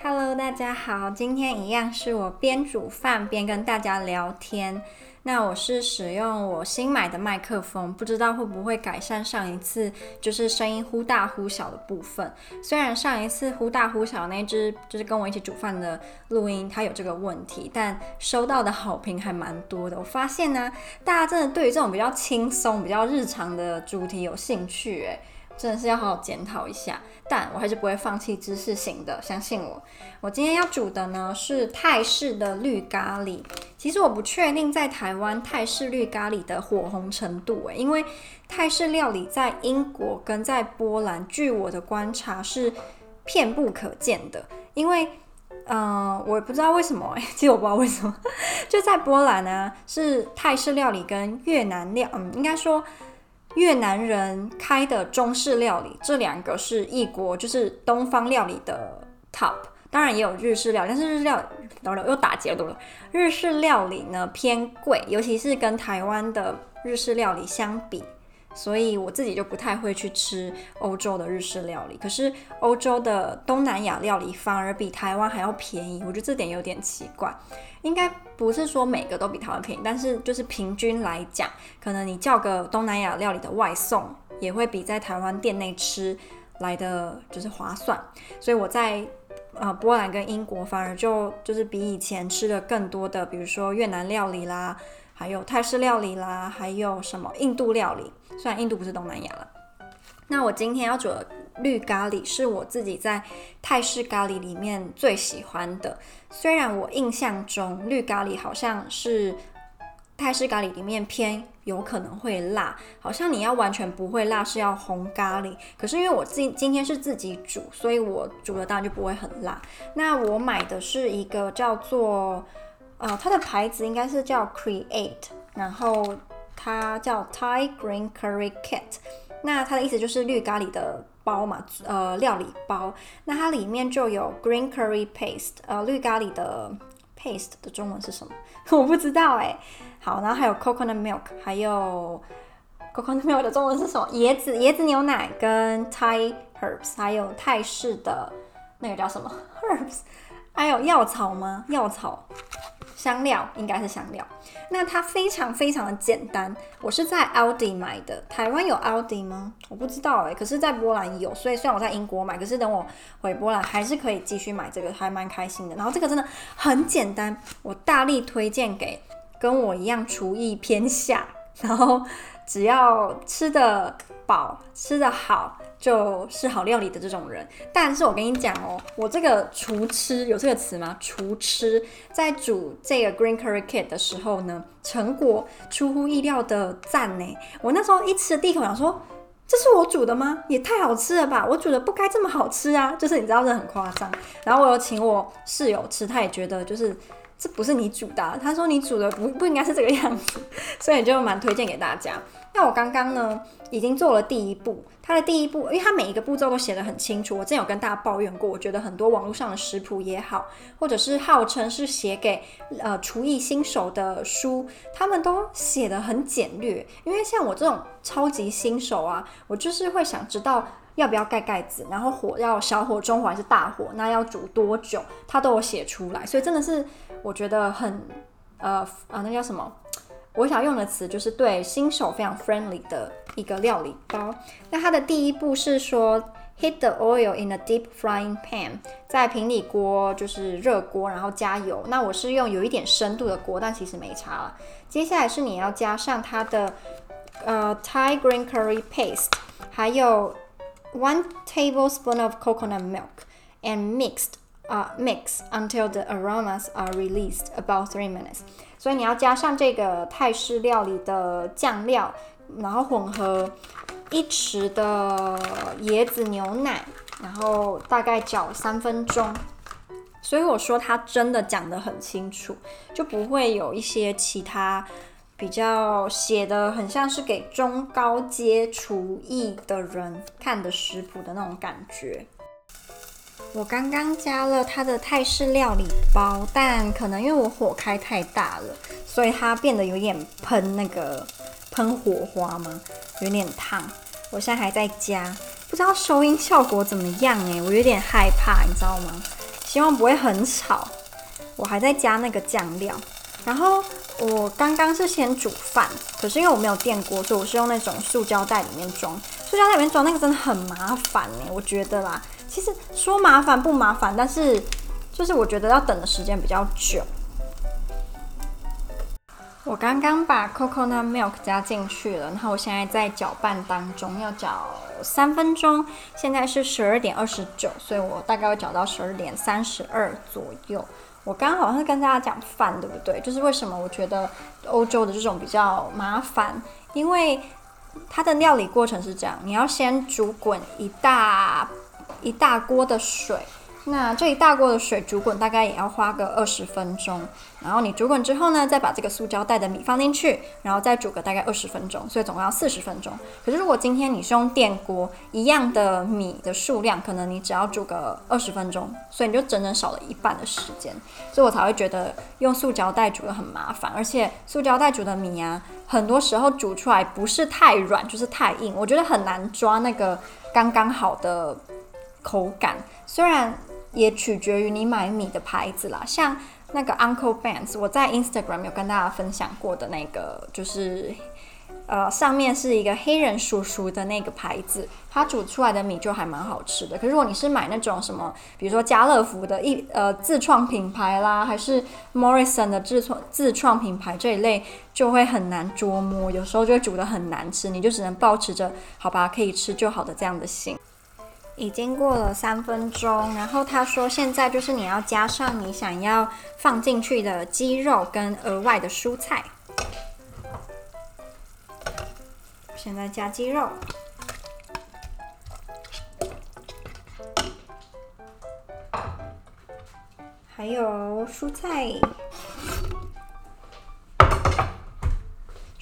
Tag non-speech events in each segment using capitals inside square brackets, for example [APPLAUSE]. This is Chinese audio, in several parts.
Hello，大家好，今天一样是我边煮饭边跟大家聊天。那我是使用我新买的麦克风，不知道会不会改善上一次就是声音忽大忽小的部分。虽然上一次忽大忽小那只就是跟我一起煮饭的录音，它有这个问题，但收到的好评还蛮多的。我发现呢，大家真的对于这种比较轻松、比较日常的主题有兴趣，诶。真的是要好好检讨一下，但我还是不会放弃知识型的，相信我。我今天要煮的呢是泰式的绿咖喱。其实我不确定在台湾泰式绿咖喱的火红程度，诶，因为泰式料理在英国跟在波兰，据我的观察是遍不可见的。因为，嗯、我也不知道为什么，诶，[LAUGHS] 其实我不知道为什么，[LAUGHS] 就在波兰呢，是泰式料理跟越南料，嗯，应该说。越南人开的中式料理，这两个是异国，就是东方料理的 top。当然也有日式料理，但是日式料理又打结了。日式料理呢偏贵，尤其是跟台湾的日式料理相比。所以我自己就不太会去吃欧洲的日式料理，可是欧洲的东南亚料理反而比台湾还要便宜，我觉得这点有点奇怪。应该不是说每个都比台湾便宜，但是就是平均来讲，可能你叫个东南亚料理的外送，也会比在台湾店内吃来的就是划算。所以我在呃波兰跟英国反而就就是比以前吃的更多的，比如说越南料理啦。还有泰式料理啦，还有什么印度料理？虽然印度不是东南亚了。那我今天要煮的绿咖喱是我自己在泰式咖喱里面最喜欢的。虽然我印象中绿咖喱好像是泰式咖喱里面偏有可能会辣，好像你要完全不会辣是要红咖喱。可是因为我今今天是自己煮，所以我煮的当然就不会很辣。那我买的是一个叫做。呃，它的牌子应该是叫 Create，然后它叫 Thai Green Curry Kit。那它的意思就是绿咖喱的包嘛，呃，料理包。那它里面就有 Green Curry Paste，呃，绿咖喱的 Paste 的中文是什么？[LAUGHS] 我不知道哎。好，然后还有 Coconut Milk，还有 Coconut Milk 的中文是什么？椰子椰子牛奶跟 Thai Herbs，还有泰式的那个叫什么 [LAUGHS] Herbs？还有药草吗？药草。香料应该是香料，那它非常非常的简单。我是在 Aldi 买的，台湾有 Aldi 吗？我不知道哎、欸。可是，在波兰有，所以虽然我在英国买，可是等我回波兰还是可以继续买这个，还蛮开心的。然后这个真的很简单，我大力推荐给跟我一样厨艺偏下，然后只要吃得饱、吃得好。就是好料理的这种人，但是我跟你讲哦，我这个厨痴有这个词吗？厨痴在煮这个 Green Curry Kit 的时候呢，成果出乎意料的赞呢。我那时候一吃第一口，想说这是我煮的吗？也太好吃了吧！我煮的不该这么好吃啊，就是你知道这很夸张。然后我有请我室友吃，他也觉得就是这不是你煮的啊，他说你煮的不不应该是这个样子，所以就蛮推荐给大家。那我刚刚呢，已经做了第一步。它的第一步，因为它每一个步骤都写得很清楚。我之前有跟大家抱怨过，我觉得很多网络上的食谱也好，或者是号称是写给呃厨艺新手的书，他们都写得很简略。因为像我这种超级新手啊，我就是会想知道要不要盖盖子，然后火要小火、中火还是大火，那要煮多久，它都有写出来。所以真的是我觉得很呃啊，那叫什么？我想用的词就是对新手非常 friendly 的一个料理包。那它的第一步是说，heat the oil in a deep frying pan，在平底锅就是热锅，然后加油。那我是用有一点深度的锅，但其实没差了。接下来是你要加上它的呃 Thai green curry paste，还有 one tablespoon of coconut milk and mixed 啊、mix until the aromas are released about three minutes。所以你要加上这个泰式料理的酱料，然后混合一匙的椰子牛奶，然后大概搅三分钟。所以我说他真的讲得很清楚，就不会有一些其他比较写的很像是给中高阶厨艺的人看的食谱的那种感觉。我刚刚加了它的泰式料理包，但可能因为我火开太大了，所以它变得有点喷那个喷火花嘛，有点烫。我现在还在加，不知道收音效果怎么样诶，我有点害怕，你知道吗？希望不会很吵。我还在加那个酱料，然后我刚刚是先煮饭，可是因为我没有电锅，所以我是用那种塑胶袋里面装。塑胶袋里面装那个真的很麻烦诶，我觉得啦。其实说麻烦不麻烦，但是就是我觉得要等的时间比较久。我刚刚把 coconut milk 加进去了，然后我现在在搅拌当中，要搅三分钟。现在是十二点二十九，所以我大概要搅到十二点三十二左右。我刚好像是跟大家讲饭，对不对？就是为什么我觉得欧洲的这种比较麻烦，因为它的料理过程是这样：你要先煮滚一大一大锅的水。那这一大锅的水煮滚大概也要花个二十分钟，然后你煮滚之后呢，再把这个塑胶袋的米放进去，然后再煮个大概二十分钟，所以总共要四十分钟。可是如果今天你是用电锅，一样的米的数量，可能你只要煮个二十分钟，所以你就整整少了一半的时间，所以我才会觉得用塑胶袋煮的很麻烦，而且塑胶袋煮的米啊，很多时候煮出来不是太软就是太硬，我觉得很难抓那个刚刚好的口感，虽然。也取决于你买米的牌子啦，像那个 Uncle Ben's，我在 Instagram 有跟大家分享过的那个，就是呃上面是一个黑人叔叔的那个牌子，他煮出来的米就还蛮好吃的。可是如果你是买那种什么，比如说家乐福的一呃自创品牌啦，还是 Morrison 的自创自创品牌这一类，就会很难捉摸，有时候就会煮的很难吃，你就只能保持着好吧，可以吃就好的这样的心。已经过了三分钟，然后他说现在就是你要加上你想要放进去的鸡肉跟额外的蔬菜。现在加鸡肉，还有蔬菜。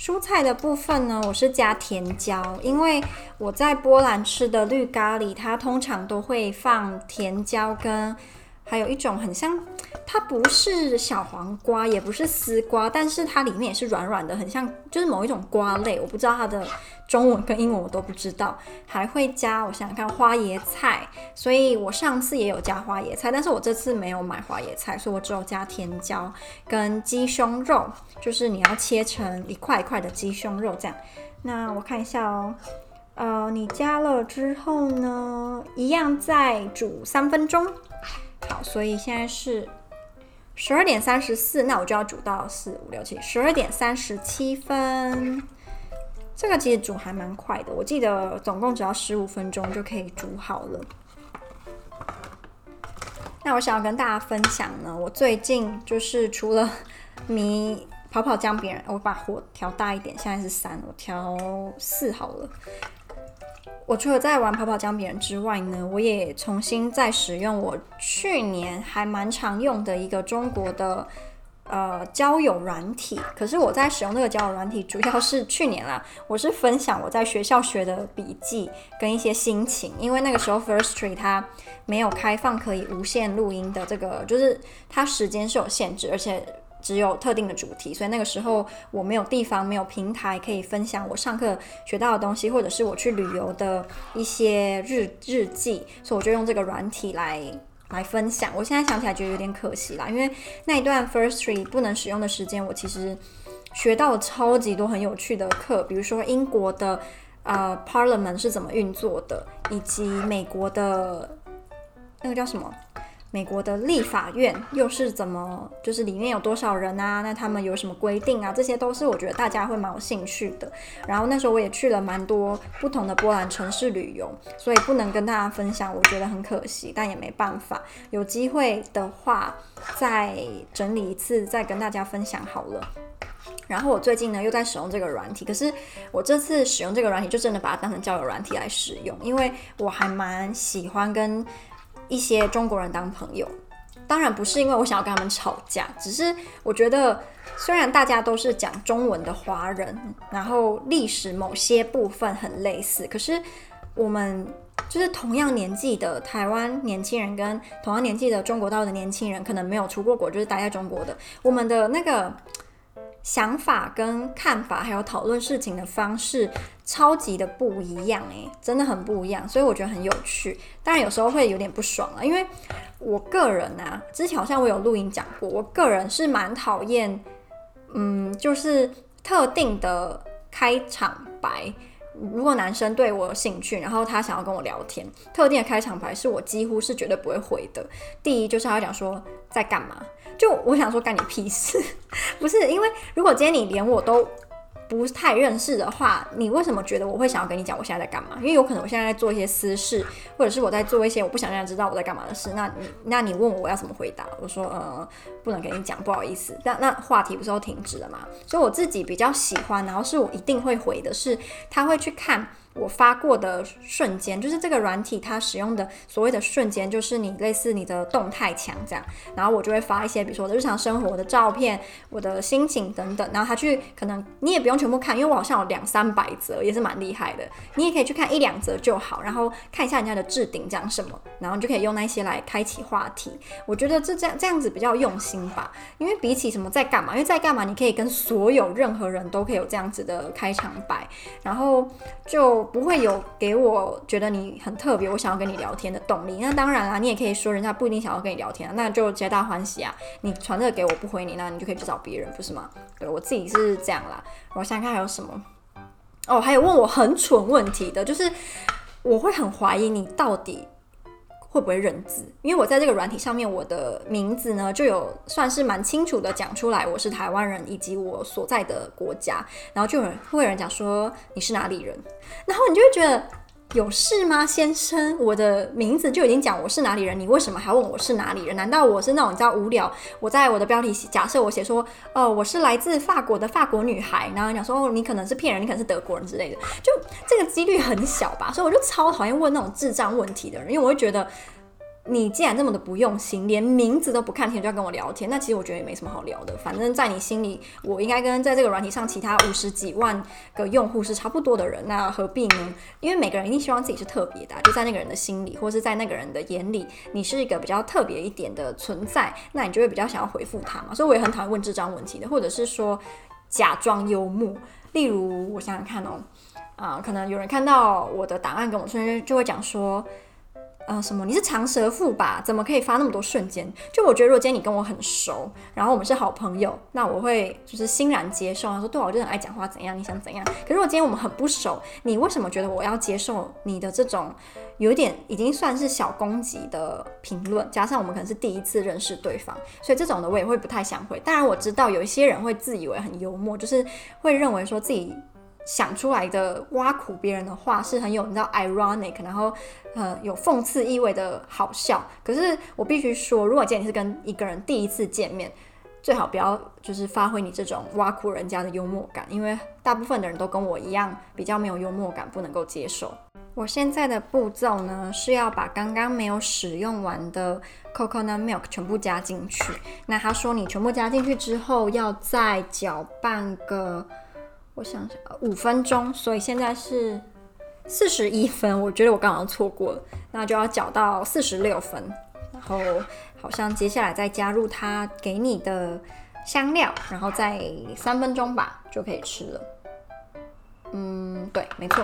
蔬菜的部分呢，我是加甜椒，因为我在波兰吃的绿咖喱，它通常都会放甜椒跟。还有一种很像，它不是小黄瓜，也不是丝瓜，但是它里面也是软软的，很像就是某一种瓜类，我不知道它的中文跟英文我都不知道。还会加，我想想看，花椰菜，所以我上次也有加花椰菜，但是我这次没有买花椰菜，所以我只有加甜椒跟鸡胸肉，就是你要切成一块一块的鸡胸肉这样。那我看一下哦，呃，你加了之后呢，一样再煮三分钟。好，所以现在是十二点三十四，那我就要煮到四五六七，十二点三十七分。这个其实煮还蛮快的，我记得总共只要十五分钟就可以煮好了。那我想要跟大家分享呢，我最近就是除了迷跑跑姜饼人，我把火调大一点，现在是三，我调四好了。我除了在玩跑跑姜饼人之外呢，我也重新在使用我去年还蛮常用的一个中国的呃交友软体。可是我在使用这个交友软体，主要是去年啦，我是分享我在学校学的笔记跟一些心情，因为那个时候 First Tree 它没有开放可以无限录音的这个，就是它时间是有限制，而且。只有特定的主题，所以那个时候我没有地方、没有平台可以分享我上课学到的东西，或者是我去旅游的一些日日记，所以我就用这个软体来来分享。我现在想起来觉得有点可惜啦，因为那一段 Firstory 不能使用的时间，我其实学到了超级多很有趣的课，比如说英国的呃 Parliament 是怎么运作的，以及美国的那个叫什么？美国的立法院又是怎么？就是里面有多少人啊？那他们有什么规定啊？这些都是我觉得大家会蛮有兴趣的。然后那时候我也去了蛮多不同的波兰城市旅游，所以不能跟大家分享，我觉得很可惜，但也没办法。有机会的话再整理一次，再跟大家分享好了。然后我最近呢又在使用这个软体，可是我这次使用这个软体就真的把它当成交友软体来使用，因为我还蛮喜欢跟。一些中国人当朋友，当然不是因为我想要跟他们吵架，只是我觉得虽然大家都是讲中文的华人，然后历史某些部分很类似，可是我们就是同样年纪的台湾年轻人跟同样年纪的中国大陆的年轻人，可能没有出过国，就是待在中国的，我们的那个想法跟看法，还有讨论事情的方式，超级的不一样诶，真的很不一样，所以我觉得很有趣。当然有时候会有点不爽啊，因为我个人啊，之前好像我有录音讲过，我个人是蛮讨厌，嗯，就是特定的开场白。如果男生对我有兴趣，然后他想要跟我聊天，特定的开场白是我几乎是绝对不会回的。第一就是他讲说在干嘛，就我想说干你屁事，[LAUGHS] 不是因为如果今天你连我都。不太认识的话，你为什么觉得我会想要跟你讲我现在在干嘛？因为有可能我现在在做一些私事，或者是我在做一些我不想让人知道我在干嘛的事。那你，那你问我我要怎么回答？我说呃，不能跟你讲，不好意思。那那话题不是都停止了吗？所以我自己比较喜欢，然后是我一定会回的是，他会去看。我发过的瞬间，就是这个软体它使用的所谓的瞬间，就是你类似你的动态墙这样，然后我就会发一些，比如说我的日常生活的照片、我的心情等等，然后他去可能你也不用全部看，因为我好像有两三百则，也是蛮厉害的，你也可以去看一两则就好，然后看一下人家的置顶讲什么，然后你就可以用那些来开启话题。我觉得这这样这样子比较用心吧，因为比起什么在干嘛，因为在干嘛你可以跟所有任何人都可以有这样子的开场白，然后就。不会有给我觉得你很特别，我想要跟你聊天的动力。那当然啦，你也可以说人家不一定想要跟你聊天啊，那就皆大欢喜啊。你传这个给我不回你，那你就可以去找别人，不是吗？对，我自己是这样啦。我想想看还有什么哦，还有问我很蠢问题的，就是我会很怀疑你到底。会不会认字？因为我在这个软体上面，我的名字呢就有算是蛮清楚的讲出来，我是台湾人以及我所在的国家，然后就有人会有人讲说你是哪里人，然后你就会觉得。有事吗，先生？我的名字就已经讲我是哪里人，你为什么还问我是哪里人？难道我是那种你知道无聊？我在我的标题假设我写说，哦，我是来自法国的法国女孩，然后讲说，哦，你可能是骗人，你可能是德国人之类的，就这个几率很小吧？所以我就超讨厌问那种智障问题的人，因为我会觉得。你既然这么的不用心，连名字都不看天就要跟我聊天，那其实我觉得也没什么好聊的。反正，在你心里，我应该跟在这个软体上其他五十几万个用户是差不多的人，那何必呢？因为每个人一定希望自己是特别的，就在那个人的心里，或是在那个人的眼里，你是一个比较特别一点的存在，那你就会比较想要回复他嘛。所以我也很讨厌问智障问题的，或者是说假装幽默。例如，我想想看哦，啊、可能有人看到我的档案跟我说，就会讲说。呃，什么？你是长舌妇吧？怎么可以发那么多瞬间？就我觉得，如果今天你跟我很熟，然后我们是好朋友，那我会就是欣然接受。他说：“对，我就很爱讲话，怎样？你想怎样？”可是如果今天我们很不熟，你为什么觉得我要接受你的这种有点已经算是小攻击的评论？加上我们可能是第一次认识对方，所以这种的我也会不太想回。当然我知道有一些人会自以为很幽默，就是会认为说自己。想出来的挖苦别人的话是很有你知道 ironic，然后呃有讽刺意味的好笑。可是我必须说，如果今天你是跟一个人第一次见面，最好不要就是发挥你这种挖苦人家的幽默感，因为大部分的人都跟我一样比较没有幽默感，不能够接受。我现在的步骤呢是要把刚刚没有使用完的 coconut milk 全部加进去。那他说你全部加进去之后要再搅拌个。我想想，五分钟，所以现在是四十一分。我觉得我刚刚错过了，那就要搅到四十六分。然后好像接下来再加入他给你的香料，然后再三分钟吧就可以吃了。嗯，对，没错。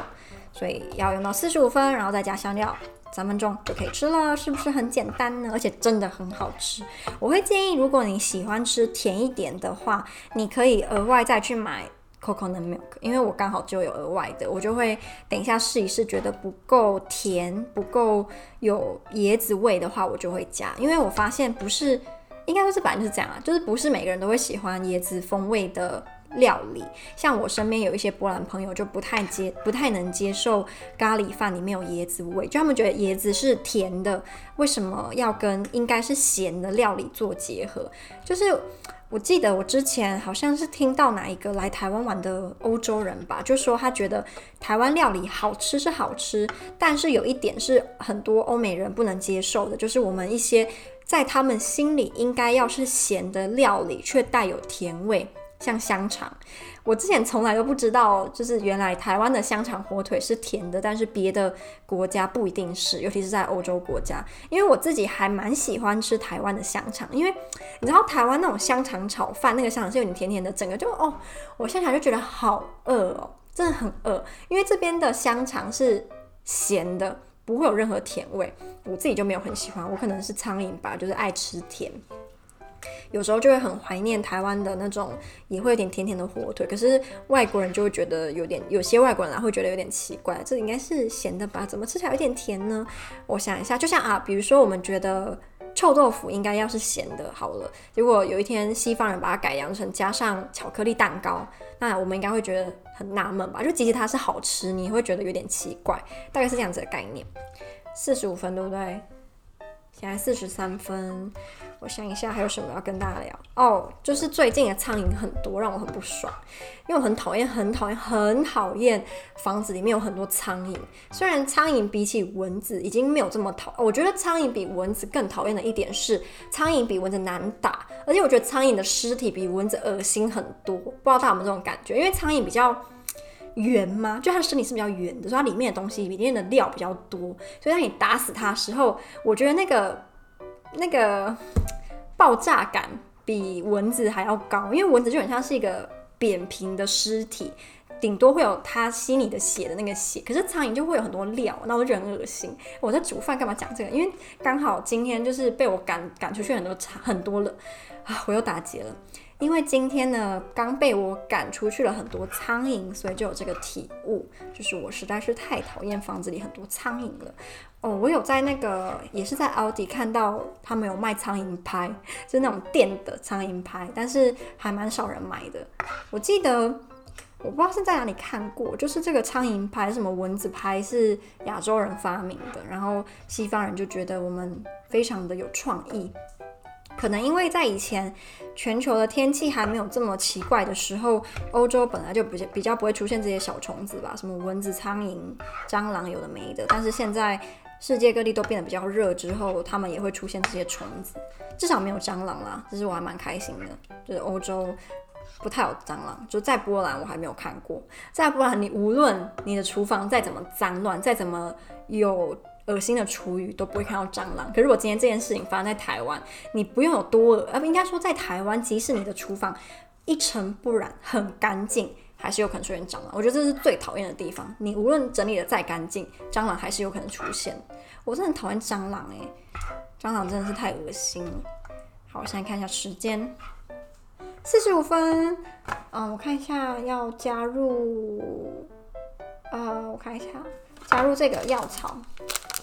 所以要用到四十五分，然后再加香料，三分钟就可以吃了，是不是很简单呢？而且真的很好吃。我会建议，如果你喜欢吃甜一点的话，你可以额外再去买。Coconut milk，因为我刚好就有额外的，我就会等一下试一试，觉得不够甜，不够有椰子味的话，我就会加。因为我发现不是，应该说是本来就是这样啊，就是不是每个人都会喜欢椰子风味的料理。像我身边有一些波兰朋友就不太接，不太能接受咖喱饭里面有椰子味，就他们觉得椰子是甜的，为什么要跟应该是咸的料理做结合？就是。我记得我之前好像是听到哪一个来台湾玩的欧洲人吧，就说他觉得台湾料理好吃是好吃，但是有一点是很多欧美人不能接受的，就是我们一些在他们心里应该要是咸的料理却带有甜味，像香肠。我之前从来都不知道，就是原来台湾的香肠火腿是甜的，但是别的国家不一定是，尤其是在欧洲国家。因为我自己还蛮喜欢吃台湾的香肠，因为你知道台湾那种香肠炒饭，那个香肠是有点甜甜的，整个就哦，我现在就觉得好饿哦，真的很饿。因为这边的香肠是咸的，不会有任何甜味，我自己就没有很喜欢。我可能是苍蝇吧，就是爱吃甜。有时候就会很怀念台湾的那种，也会有点甜甜的火腿。可是外国人就会觉得有点，有些外国人啊会觉得有点奇怪，这应该是咸的吧？怎么吃起来有点甜呢？我想一下，就像啊，比如说我们觉得臭豆腐应该要是咸的，好了，结果有一天西方人把它改良成加上巧克力蛋糕，那我们应该会觉得很纳闷吧？就即使它是好吃，你会觉得有点奇怪，大概是这样子的概念。四十五分，对不对？现在四十三分。我想一下，还有什么要跟大家聊哦就是最近的苍蝇很多，让我很不爽，因为我很讨厌、很讨厌、很讨厌房子里面有很多苍蝇。虽然苍蝇比起蚊子已经没有这么讨，我觉得苍蝇比蚊子更讨厌的一点是，苍蝇比蚊子难打，而且我觉得苍蝇的尸体比蚊子恶心很多。不知道大家有没有这种感觉？因为苍蝇比较圆嘛，就它的身体是比较圆的，所以它里面的东西里面的料比较多，所以当你打死它的时候，我觉得那个。那个爆炸感比蚊子还要高，因为蚊子就很像是一个扁平的尸体，顶多会有它吸你的血的那个血，可是苍蝇就会有很多料，那我就很恶心。我在煮饭干嘛讲这个？因为刚好今天就是被我赶赶出去很多很多了啊，我又打劫了。因为今天呢，刚被我赶出去了很多苍蝇，所以就有这个体悟，就是我实在是太讨厌房子里很多苍蝇了。哦，我有在那个也是在奥迪看到他们有卖苍蝇拍，就是那种电的苍蝇拍，但是还蛮少人买的。我记得我不知道是在哪里看过，就是这个苍蝇拍什么蚊子拍是亚洲人发明的，然后西方人就觉得我们非常的有创意。可能因为在以前全球的天气还没有这么奇怪的时候，欧洲本来就比较比较不会出现这些小虫子吧，什么蚊子、苍蝇、蟑螂，有的没的。但是现在世界各地都变得比较热之后，它们也会出现这些虫子，至少没有蟑螂啦，这是我还蛮开心的。就是欧洲不太有蟑螂，就在波兰我还没有看过。在波兰，你无论你的厨房再怎么脏乱，再怎么有。恶心的厨余都不会看到蟑螂。可是如果今天这件事情发生在台湾，你不用有多恶，呃，不应该说在台湾，即使你的厨房一尘不染、很干净，还是有可能出现蟑螂。我觉得这是最讨厌的地方。你无论整理的再干净，蟑螂还是有可能出现。我真的讨厌蟑螂哎、蟑螂真的是太恶心了。好，我现在看一下时间，四十五分。嗯，我看一下要加入，呃，我看一下加入这个药草。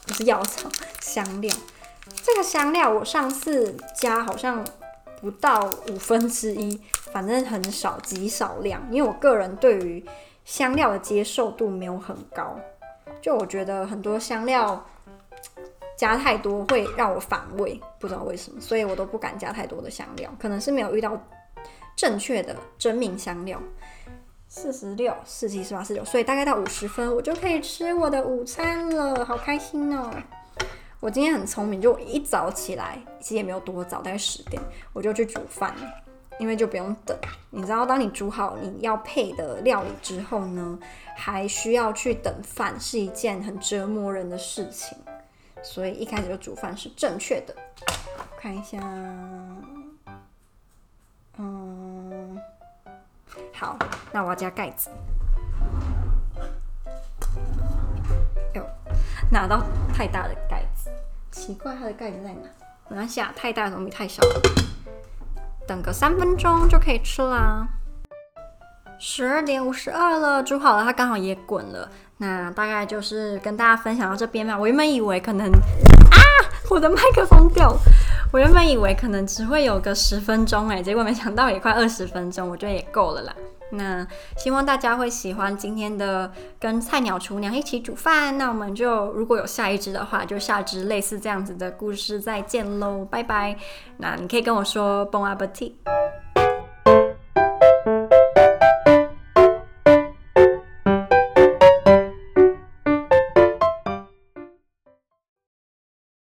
不是药草，香料。这个香料我上次加好像不到五分之一，反正很少，极少量。因为我个人对于香料的接受度没有很高，就我觉得很多香料加太多会让我反胃，不知道为什么，所以我都不敢加太多的香料。可能是没有遇到正确的真名香料。四十六、四七、四八、四九，所以大概到五十分，我就可以吃我的午餐了，好开心哦！我今天很聪明，就一早起来，其实也没有多早，大概十点，我就去煮饭，因为就不用等。你知道，当你煮好你要配的料理之后呢，还需要去等饭，是一件很折磨人的事情，所以一开始就煮饭是正确的。看一下，嗯。好，那我要加盖子。哎呦，拿到太大的盖子，奇怪，它的盖子在哪？没关系啊，太大的总比太小的。等个三分钟就可以吃啦。十二点五十二了，煮好了，它刚好也滚了。那大概就是跟大家分享到这边吧。我原本以为可能啊，我的麦克风掉了。我原本以为可能只会有个十分钟哎，结果没想到也快二十分钟，我觉得也够了啦。那希望大家会喜欢今天的跟菜鸟厨娘一起煮饭。那我们就如果有下一支的话，就下支类似这样子的故事再见喽，拜拜。那你可以跟我说 Bon appetit。